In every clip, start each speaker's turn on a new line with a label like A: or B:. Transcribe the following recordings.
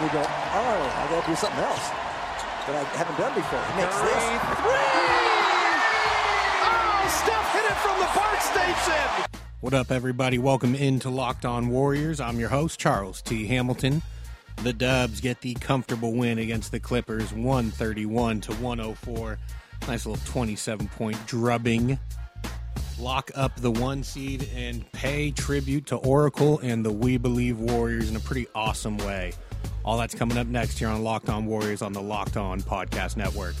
A: We go, oh, I gotta do something else that I haven't done before. He makes this.
B: Oh, Steph hit it from the park station.
C: What up, everybody? Welcome into Locked On Warriors. I'm your host, Charles T. Hamilton. The Dubs get the comfortable win against the Clippers, 131 to 104. Nice little 27 point drubbing. Lock up the one seed and pay tribute to Oracle and the We Believe Warriors in a pretty awesome way. All that's coming up next here on Locked On Warriors on the Locked On Podcast Network.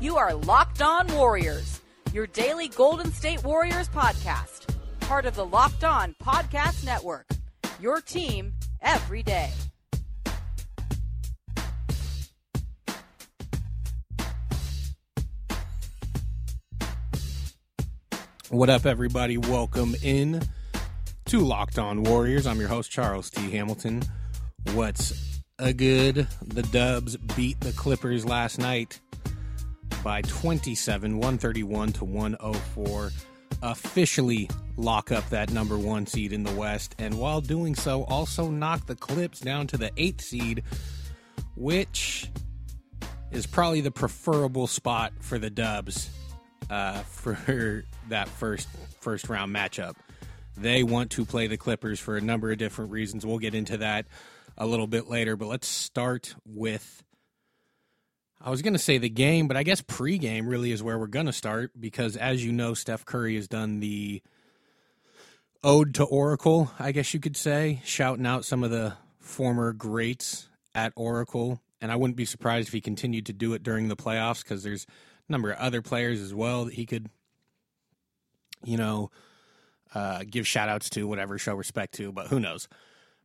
D: You are Locked On Warriors, your daily Golden State Warriors podcast, part of the Locked On Podcast Network. Your team every day.
C: What up, everybody? Welcome in to Locked On Warriors. I'm your host, Charles T. Hamilton. What's a good? The Dubs beat the Clippers last night by 27, 131 to 104. Officially lock up that number one seed in the West, and while doing so, also knock the Clips down to the eighth seed, which is probably the preferable spot for the Dubs uh, for that first first round matchup. They want to play the Clippers for a number of different reasons. We'll get into that a little bit later, but let's start with. I was going to say the game, but I guess pregame really is where we're going to start because, as you know, Steph Curry has done the ode to Oracle, I guess you could say, shouting out some of the former greats at Oracle. And I wouldn't be surprised if he continued to do it during the playoffs because there's number of other players as well that he could, you know, uh, give shout outs to, whatever, show respect to, but who knows.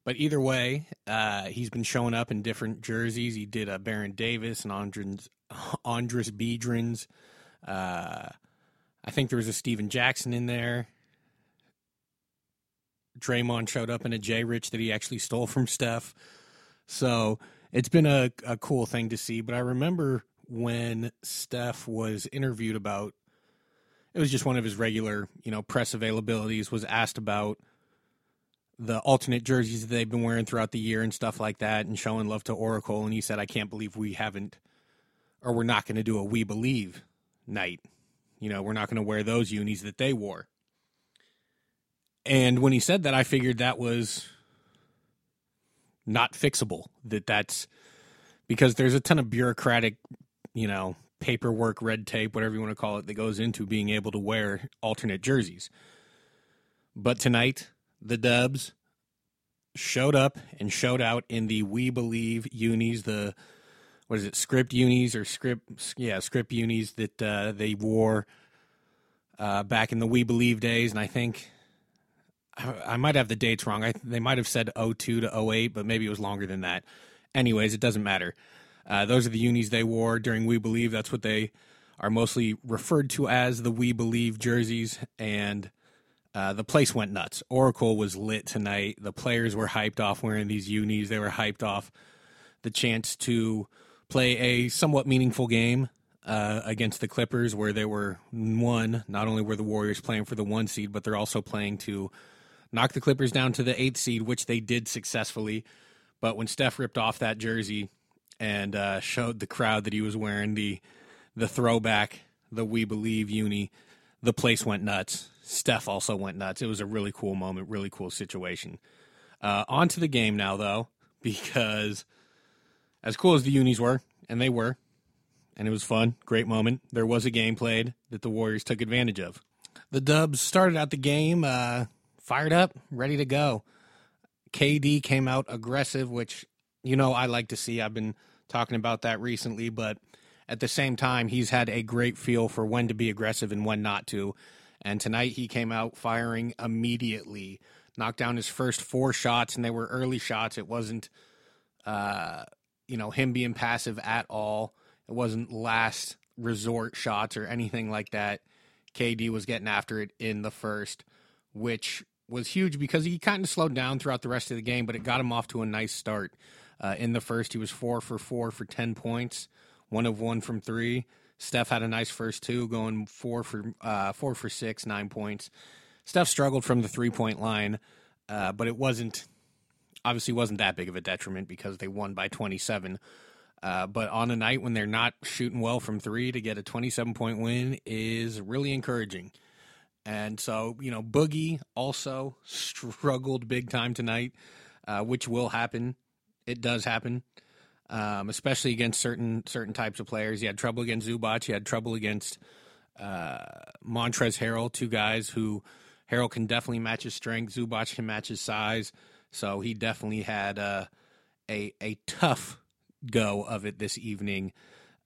C: But either way, uh, he's been showing up in different jerseys. He did a Baron Davis and Andres, Andres Biedrins. Uh, I think there was a Stephen Jackson in there. Draymond showed up in a J Rich that he actually stole from Steph. So it's been a, a cool thing to see. But I remember when Steph was interviewed about it was just one of his regular, you know, press availabilities, was asked about the alternate jerseys that they've been wearing throughout the year and stuff like that and showing love to Oracle. And he said, I can't believe we haven't, or we're not going to do a We Believe night. You know, we're not going to wear those unis that they wore. And when he said that, I figured that was not fixable. That that's because there's a ton of bureaucratic, you know, paperwork, red tape, whatever you want to call it, that goes into being able to wear alternate jerseys. But tonight, the Dubs showed up and showed out in the We Believe unis, the what is it, script unis or script, yeah, script unis that uh, they wore uh, back in the We Believe days, and I think I, might have the dates wrong. I, they might have said 02 to 08, but maybe it was longer than that. Anyways, it doesn't matter. Uh, those are the unis they wore during We Believe. That's what they are mostly referred to as the We Believe jerseys, and uh, the place went nuts. Oracle was lit tonight. The players were hyped off wearing these unis. They were hyped off the chance to play a somewhat meaningful game uh, against the Clippers, where they were one. Not only were the Warriors playing for the one seed, but they're also playing to knock the Clippers down to the eighth seed, which they did successfully. But when Steph ripped off that jersey and uh, showed the crowd that he was wearing the the throwback, the We Believe uni, the place went nuts. Steph also went nuts. It was a really cool moment, really cool situation. Uh, on to the game now, though, because as cool as the unis were, and they were, and it was fun, great moment, there was a game played that the Warriors took advantage of. The Dubs started out the game uh, fired up, ready to go. KD came out aggressive, which, you know, I like to see. I've been talking about that recently, but at the same time, he's had a great feel for when to be aggressive and when not to. And tonight he came out firing immediately. knocked down his first four shots, and they were early shots. It wasn't, uh, you know, him being passive at all. It wasn't last resort shots or anything like that. KD was getting after it in the first, which was huge because he kind of slowed down throughout the rest of the game, but it got him off to a nice start. Uh, in the first, he was four for four for 10 points, one of one from three. Steph had a nice first two, going four for uh, four for six, nine points. Steph struggled from the three point line, uh, but it wasn't obviously wasn't that big of a detriment because they won by 27. Uh, but on a night when they're not shooting well from three, to get a 27 point win is really encouraging. And so, you know, Boogie also struggled big time tonight, uh, which will happen. It does happen, um, especially against certain certain types of players. He had trouble against Zubac. He had trouble against uh, Montrezl Harrell, two guys who Harrell can definitely match his strength. Zubac can match his size. So he definitely had uh, a a tough go of it this evening.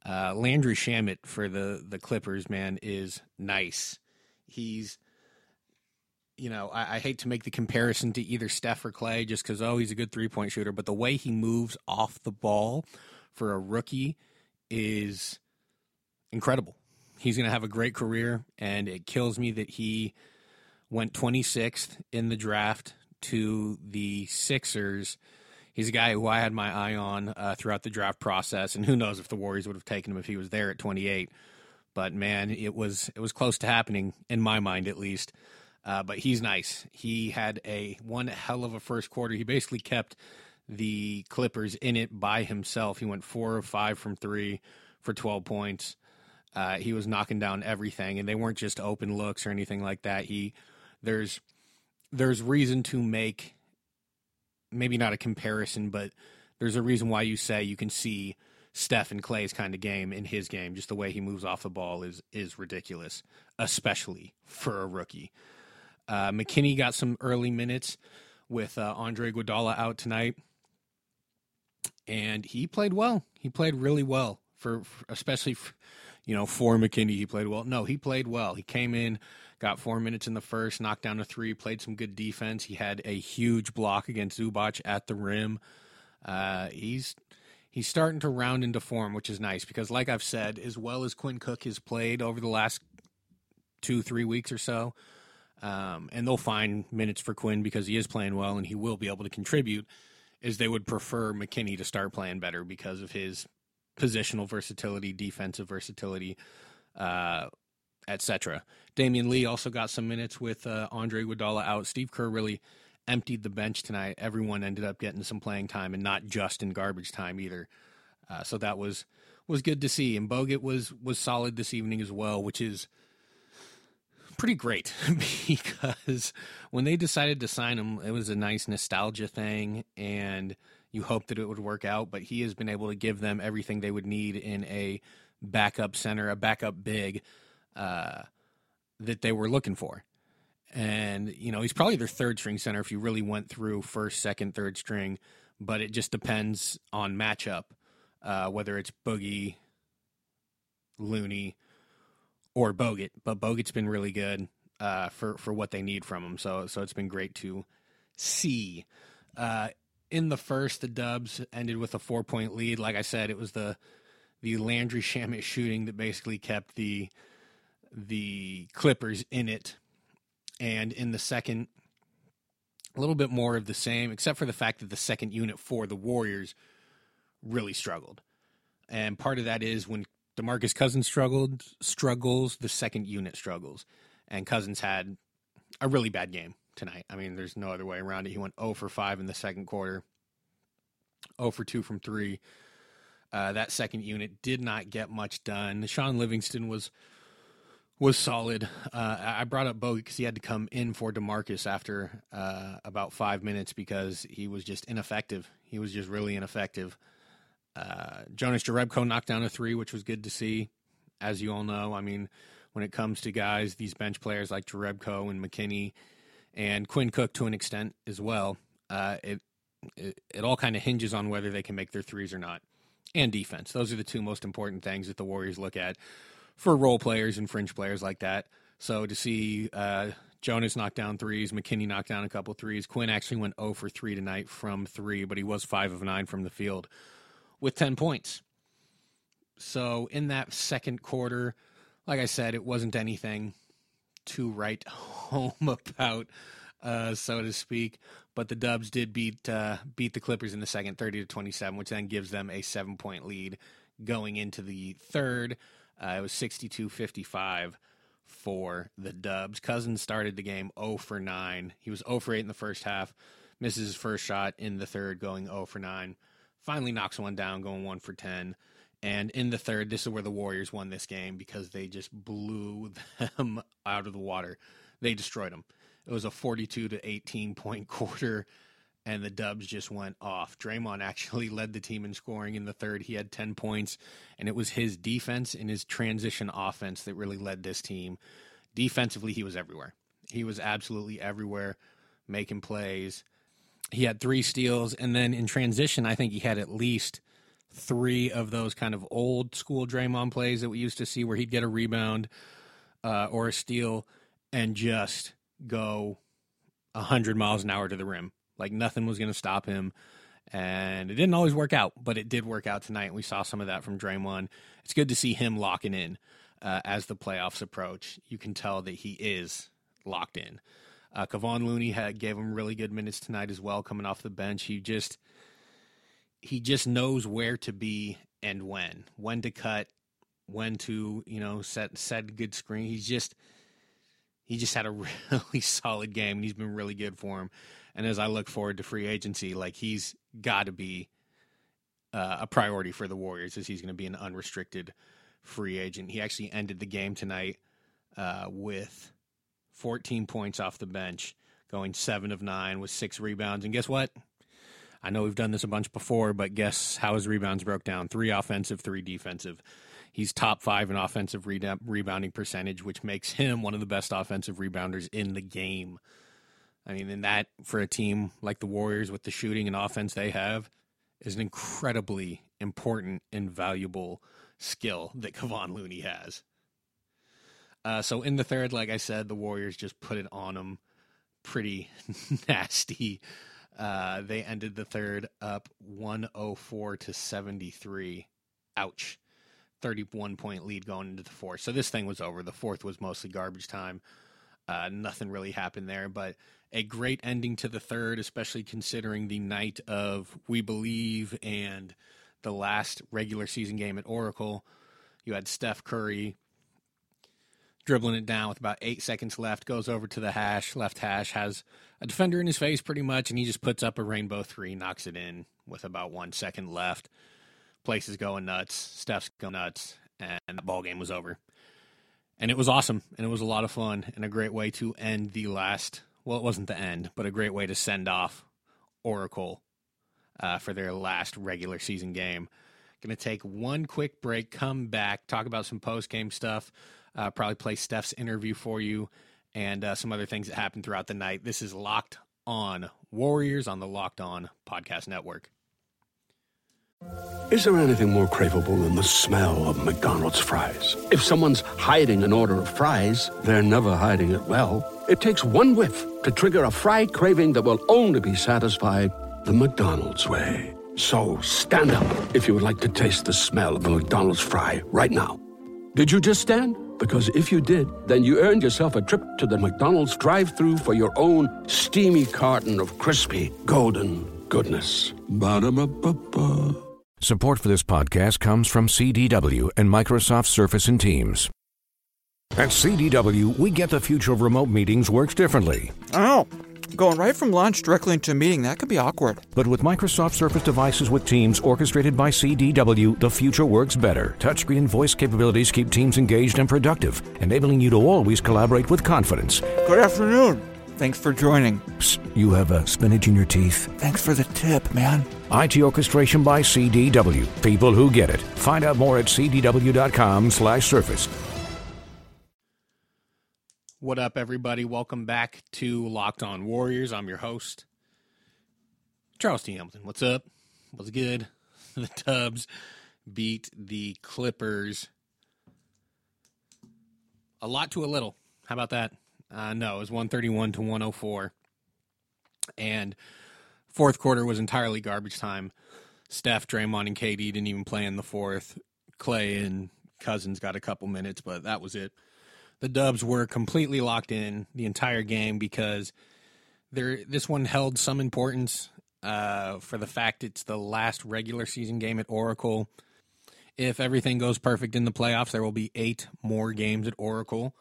C: Uh, Landry Shamet for the the Clippers, man, is nice. He's, you know, I, I hate to make the comparison to either Steph or Clay, just because oh he's a good three point shooter, but the way he moves off the ball for a rookie is incredible. He's going to have a great career, and it kills me that he went 26th in the draft to the Sixers he's a guy who I had my eye on uh, throughout the draft process, and who knows if the Warriors would have taken him if he was there at 28. But man, it was it was close to happening in my mind at least. Uh, but he's nice. He had a one hell of a first quarter. He basically kept the Clippers in it by himself. He went four of five from three for 12 points. Uh, he was knocking down everything, and they weren't just open looks or anything like that. He there's there's reason to make maybe not a comparison, but there's a reason why you say you can see Steph and Clay's kind of game in his game. Just the way he moves off the ball is is ridiculous, especially for a rookie. Uh, McKinnie got some early minutes with uh, Andre Iguodala out tonight, and he played well. He played really well for, for especially, for, you know, for McKinnie. He played well. No, he played well. He came in got four minutes in the first, knocked down a three, played some good defense. He had a huge block against Zubac at the rim. Uh, he's he's starting to round into form, which is nice because, like I've said, as well as Quinn Cook has played over the last two, three weeks or so, um, and they'll find minutes for Quinn because he is playing well and he will be able to contribute. Is they would prefer McKinnie to start playing better because of his positional versatility, defensive versatility, uh, etc. Damion Lee also got some minutes with uh, Andre Iguodala out. Steve Kerr really emptied the bench tonight. Everyone ended up getting some playing time, and not just in garbage time either. Uh, so that was was good to see. And Bogut was was solid this evening as well, which is pretty great because when they decided to sign him, it was a nice nostalgia thing, and you hope that it would work out. But he has been able to give them everything they would need in a backup center, a backup big uh, that they were looking for. And, you know, he's probably their third string center if you really went through first, second, third string, but it just depends on matchup, uh, whether it's Boogie, Looney, or Bogut. But Bogut's been really good uh, for, for what they need from him. So, so it's been great to see. Uh, in the first, the Dubs ended with a four point lead. Like I said, it was the the Landry Shamet shooting that basically kept the the Clippers in it. And in the second, a little bit more of the same, except for the fact that the second unit for the Warriors really struggled. And part of that is when DeMarcus Cousins struggled, struggles, the second unit struggles. And Cousins had a really bad game tonight. I mean, there's no other way around it. He went 0 for 5 in the second quarter, 0 for 2 from 3. Uh, that second unit did not get much done. Shaun Livingston was was solid. Uh, I brought up Bogut because he had to come in for Demarcus after uh, about five minutes because he was just ineffective. He was just really ineffective. Uh, Jonas Jerebko knocked down a three, which was good to see. As you all know, I mean, when it comes to guys, these bench players like Jerebko and McKinnie and Quinn Cook to an extent as well, uh, it, it it all kind of hinges on whether they can make their threes or not, and defense. Those are the two most important things that the Warriors look at for role players and fringe players like that. So to see uh, Jonas knock down threes. McKinnie knocked down a couple threes. Quinn actually went 0 for 3 tonight from three, but he was 5 of 9 from the field with 10 points. So in that second quarter, like I said, it wasn't anything to write home about, uh, so to speak. But the Dubs did beat uh, beat the Clippers in the second, 30 to 27, which then gives them a seven point lead going into the third. Uh, it was 62 55 for the Dubs. Cousins started the game 0 for 9. He was 0 for 8 in the first half, misses his first shot in the third, going 0 for 9. Finally knocks one down, going 1 for 10. And in the third, this is where the Warriors won this game because they just blew them out of the water. They destroyed them. It was a 42 to 18 point quarter, and the Dubs just went off. Draymond actually led the team in scoring in the third. He had 10 points, and it was his defense and his transition offense that really led this team. Defensively, he was everywhere. He was absolutely everywhere, making plays. He had three steals, and then in transition, I think he had at least three of those kind of old school Draymond plays that we used to see where he'd get a rebound uh, or a steal and just go 100 miles an hour to the rim. Like nothing was going to stop him. And it didn't always work out, but it did work out tonight. We saw some of that from Draymond. It's good to see him locking in uh, as the playoffs approach. You can tell that he is locked in. Uh, Kevon Looney had, gave him really good minutes tonight as well, coming off the bench. He just – he just knows where to be and when, when to cut, when to you know set set good screen. He's just he just had a really solid game, and he's been really good for him. And as I look forward to free agency, like he's got to be uh, a priority for the Warriors, as he's going to be an unrestricted free agent. He actually ended the game tonight uh, with 14 points off the bench, going seven of nine with six rebounds. And guess what? I know we've done this a bunch before, but guess how his rebounds broke down? Three offensive, three defensive. He's top five in offensive re- rebounding percentage, which makes him one of the best offensive rebounders in the game. I mean, and that for a team like the Warriors with the shooting and offense they have is an incredibly important and valuable skill that Kevon Looney has. Uh, so in the third, like I said, the Warriors just put it on him pretty nasty. Uh, they ended the third up 104 to 73. Ouch. 31 point lead going into the fourth. So this thing was over. The fourth was mostly garbage time. Uh, nothing really happened there, but a great ending to the third, especially considering the night of We Believe and the last regular season game at Oracle. You had Steph Curry dribbling it down with about eight seconds left, goes over to the hash, left hash, has a defender in his face pretty much, and he just puts up a rainbow three, knocks it in with about one second left. Place is going nuts, Steph's going nuts, and the ball game was over. And it was awesome, and it was a lot of fun, and a great way to end the last. Well, it wasn't the end, but a great way to send off Oracle uh, for their last regular season game. Going to take one quick break, come back, talk about some post game stuff uh, probably play Steph's interview for you and uh, some other things that happened throughout the night. This is Locked On Warriors on the Locked On Podcast Network.
E: Is there anything more craveable than the smell of McDonald's fries? If someone's hiding an order of fries, they're never hiding it well. It takes one whiff to trigger a fry craving that will only be satisfied the McDonald's way. So stand up if you would like to taste the smell of a McDonald's fry right now. Did you just stand? Because if you did, then you earned yourself a trip to the McDonald's drive through for your own steamy carton of crispy, golden goodness. Ba-da-ba-ba-ba.
F: Support for this podcast comes from CDW and Microsoft Surface and Teams. At CDW, we get the future of remote meetings works differently.
G: Oh. Going right from lunch directly into a meeting, that could be awkward.
F: But with Microsoft Surface devices with Teams orchestrated by CDW, the future works better. Touchscreen and voice capabilities keep teams engaged and productive, enabling you to always collaborate with confidence.
G: Good afternoon. Thanks for joining.
F: Psst, you have a spinach in your teeth.
G: Thanks for the tip, man.
F: IT orchestration by CDW. People who get it. Find out more at cdw.com/surface.
C: What up, everybody? Welcome back to Locked On Warriors. I'm your host, Charles T. Hamilton. What's up? What's good? The Dubs beat the Clippers a lot to a little. How about that? Uh, no, it was 131 to 104. And fourth quarter was entirely garbage time. Steph, Draymond, and KD didn't even play in the fourth. Clay and Cousins got a couple minutes, but that was it. The Dubs were completely locked in the entire game because there this one held some importance uh, for the fact it's the last regular season game at Oracle. If everything goes perfect in the playoffs, there will be eight more games at Oracle.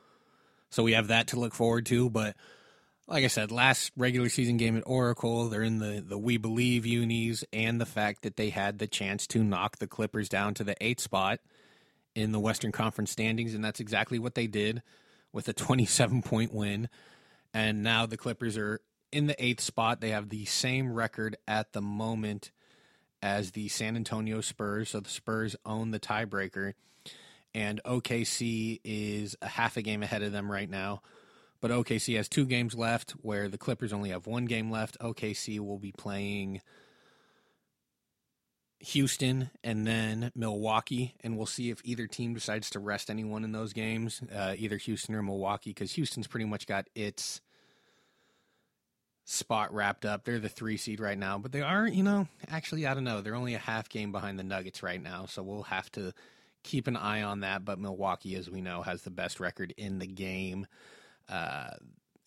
C: So we have that to look forward to. But like I said, last regular season game at Oracle, they're in the, the We Believe unis, and the fact that they had the chance to knock the Clippers down to the eighth spot in the Western Conference standings. And that's exactly what they did with a 27 point win. And now the Clippers are in the eighth spot. They have the same record at the moment as the San Antonio Spurs. So the Spurs own the tiebreaker. And OKC is a half a game ahead of them right now. But OKC has two games left, where the Clippers only have one game left. OKC will be playing Houston and then Milwaukee, and we'll see if either team decides to rest anyone in those games, uh, either Houston or Milwaukee, because Houston's pretty much got its spot wrapped up. They're the three seed right now, but they are, you know, actually, I don't know. They're only a half game behind the Nuggets right now, so we'll have to keep an eye on that. But Milwaukee, as we know, has the best record in the game. Uh,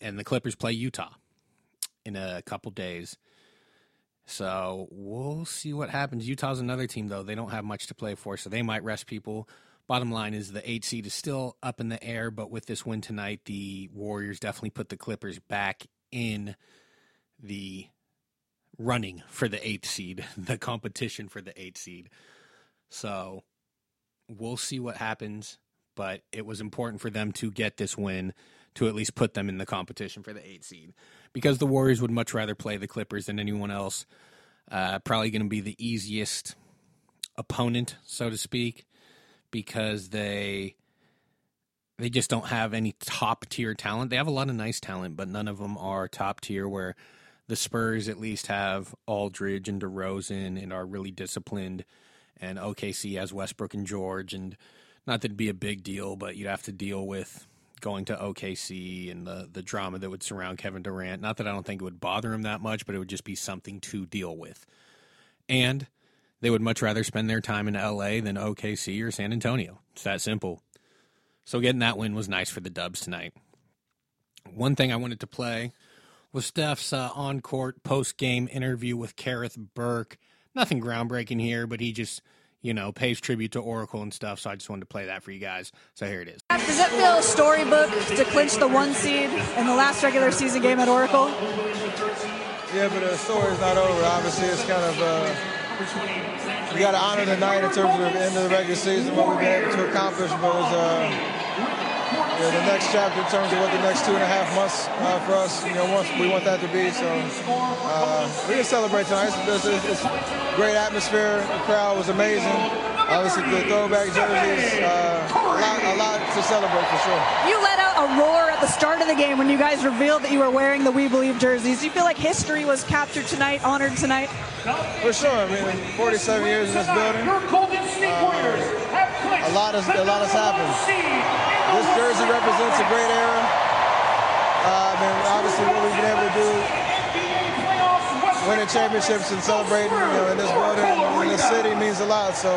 C: and the Clippers play Utah in a couple days. So we'll see what happens. Utah's another team, though. They don't have much to play for, so they might rest people. Bottom line is the eight seed is still up in the air, but with this win tonight, the Warriors definitely put the Clippers back in the running for the eighth seed, the competition for the eighth seed. So we'll see what happens, but it was important for them to get this win to at least put them in the competition for the eighth seed because the Warriors would much rather play the Clippers than anyone else. Uh, probably going to be the easiest opponent, so to speak, because they they just don't have any top tier talent. They have a lot of nice talent, but none of them are top tier. Where the Spurs at least have Aldridge and DeRozan and are really disciplined, and OKC has Westbrook and George, and not that it'd be a big deal, but you'd have to deal with going to OKC and the the drama that would surround Kevin Durant. Not that I don't think it would bother him that much, but it would just be something to deal with. And they would much rather spend their time in LA than OKC or San Antonio. It's that simple. So getting that win was nice for the Dubs tonight. One thing I wanted to play was Steph's uh, on court post game interview with Kerith Burke. Nothing groundbreaking here, but he just you know, pays tribute to Oracle and stuff. So I just wanted to play that for you guys. So here it is.
H: Does it feel storybook to clinch the one seed in the last regular season game at Oracle?
I: Yeah, but the story's not over. Obviously, it's kind of. Uh, we got to honor the night in terms of the end of the regular season, what we've been able to accomplish. But it's, uh, yeah, the next chapter in terms of what the next two and a half months uh, for us, you know, once we want that to be. So uh, we can celebrate tonight. It's, it's, it's, great atmosphere. The crowd was amazing. Obviously, the throwback jerseys, uh, a, lot, a lot to celebrate for sure.
H: You let out a roar at the start of the game when you guys revealed that you were wearing the We Believe jerseys. Do you feel like history was captured tonight, honored tonight?
I: For sure. I mean, 47 years in this building. Uh, a lot has a lot has happened this jersey represents a great era. Uh, I mean, obviously, what we've been able to do, winning championships and celebrating, you know, in this building, in this city, means a lot. So,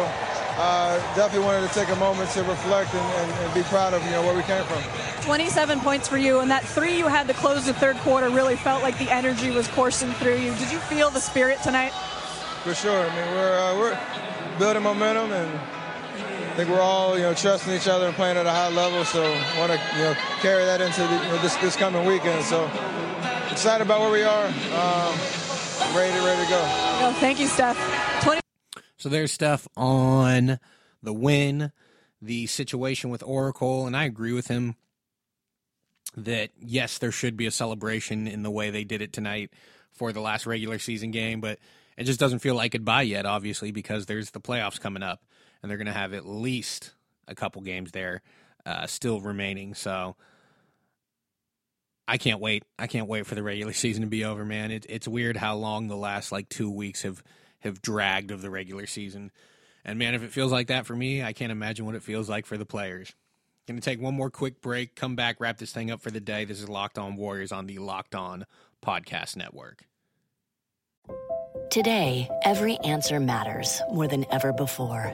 I: uh, definitely wanted to take a moment to reflect and, and, and, be proud of, you know, where we came from.
H: 27 points for you, and that three you had to close the third quarter really felt like the energy was coursing through you. Did you feel the spirit tonight?
I: For sure. I mean, we're uh, we're building momentum and think we're all, you know, trusting each other and playing at a high level. So want to, you know, carry that into the, you know, this this coming weekend. So excited about where we are. Um, ready, ready to go.
H: Well, thank you, Steph. 20-
C: so there's Steph on the win, the situation with Oracle, and I agree with him that yes, there should be a celebration in the way they did it tonight for the last regular season game, but it just doesn't feel like goodbye yet, obviously, because there's the playoffs coming up and they're going to have at least a couple games there uh, still remaining. So I can't wait. I can't wait for the regular season to be over, man. It, it's weird how long the last like two weeks have have dragged of the regular season. And man, if it feels like that for me, I can't imagine what it feels like for the players. Going to take one more quick break, come back, wrap this thing up for the day. This is Locked On Warriors on the Locked On Podcast Network.
J: Today, every answer matters more than ever before.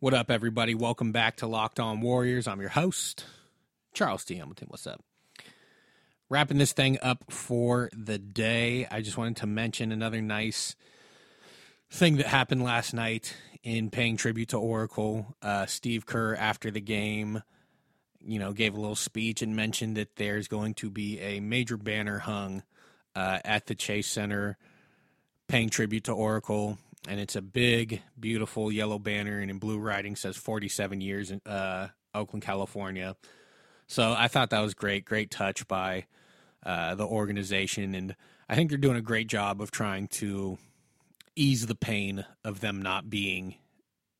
C: What up, everybody? Welcome back to Locked On Warriors. I'm your host, Charles T. Hamilton. What's up? Wrapping this thing up for the day, I just wanted to mention another nice thing that happened last night in paying tribute to Oracle. Uh, Steve Kerr, after the game, you know, gave a little speech and mentioned that there's going to be a major banner hung uh, at the Chase Center paying tribute to Oracle and it's a big, beautiful yellow banner, and in blue writing says 47 years in uh, Oakland, California. So I thought that was great, great touch by uh, the organization, and I think they're doing a great job of trying to ease the pain of them not being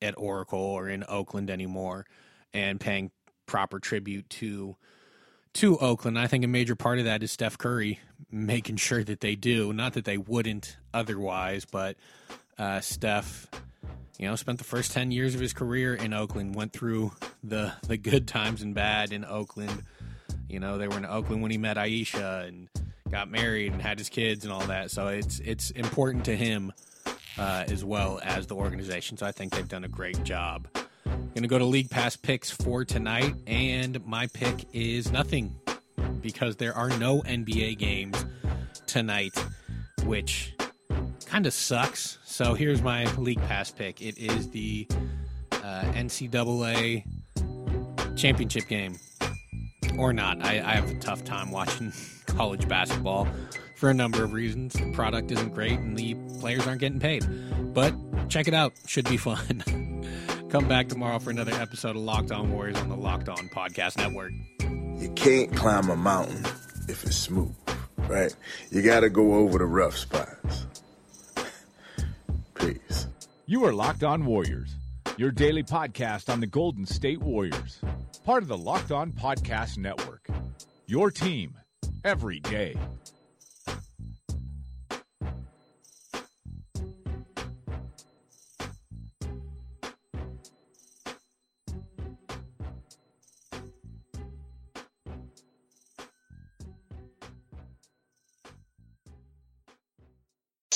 C: at Oracle or in Oakland anymore, and paying proper tribute to to Oakland. I think a major part of that is Steph Curry making sure that they do. Not that they wouldn't otherwise, but uh, Steph, you know, spent the first 10 years of his career in Oakland, went through the, the good times and bad in Oakland. You know, they were in Oakland when he met Ayesha and got married and had his kids and all that. So it's it's important to him uh, as well as the organization. So I think they've done a great job. Going to go to League Pass picks for tonight, and my pick is nothing because there are no NBA games tonight, which kind of sucks. So here's my league pass pick. It is the uh, NCAA championship game, or not. I, I have a tough time watching college basketball for a number of reasons. The product isn't great, and the players aren't getting paid. But check it out; should be fun. Come back tomorrow for another episode of Locked On Warriors on the Locked On Podcast Network.
K: You can't climb a mountain if it's smooth, right? You got to go over the rough spots.
L: You are Locked On Warriors, your daily podcast on the Golden State Warriors, part of the Locked On Podcast Network. Your team every day.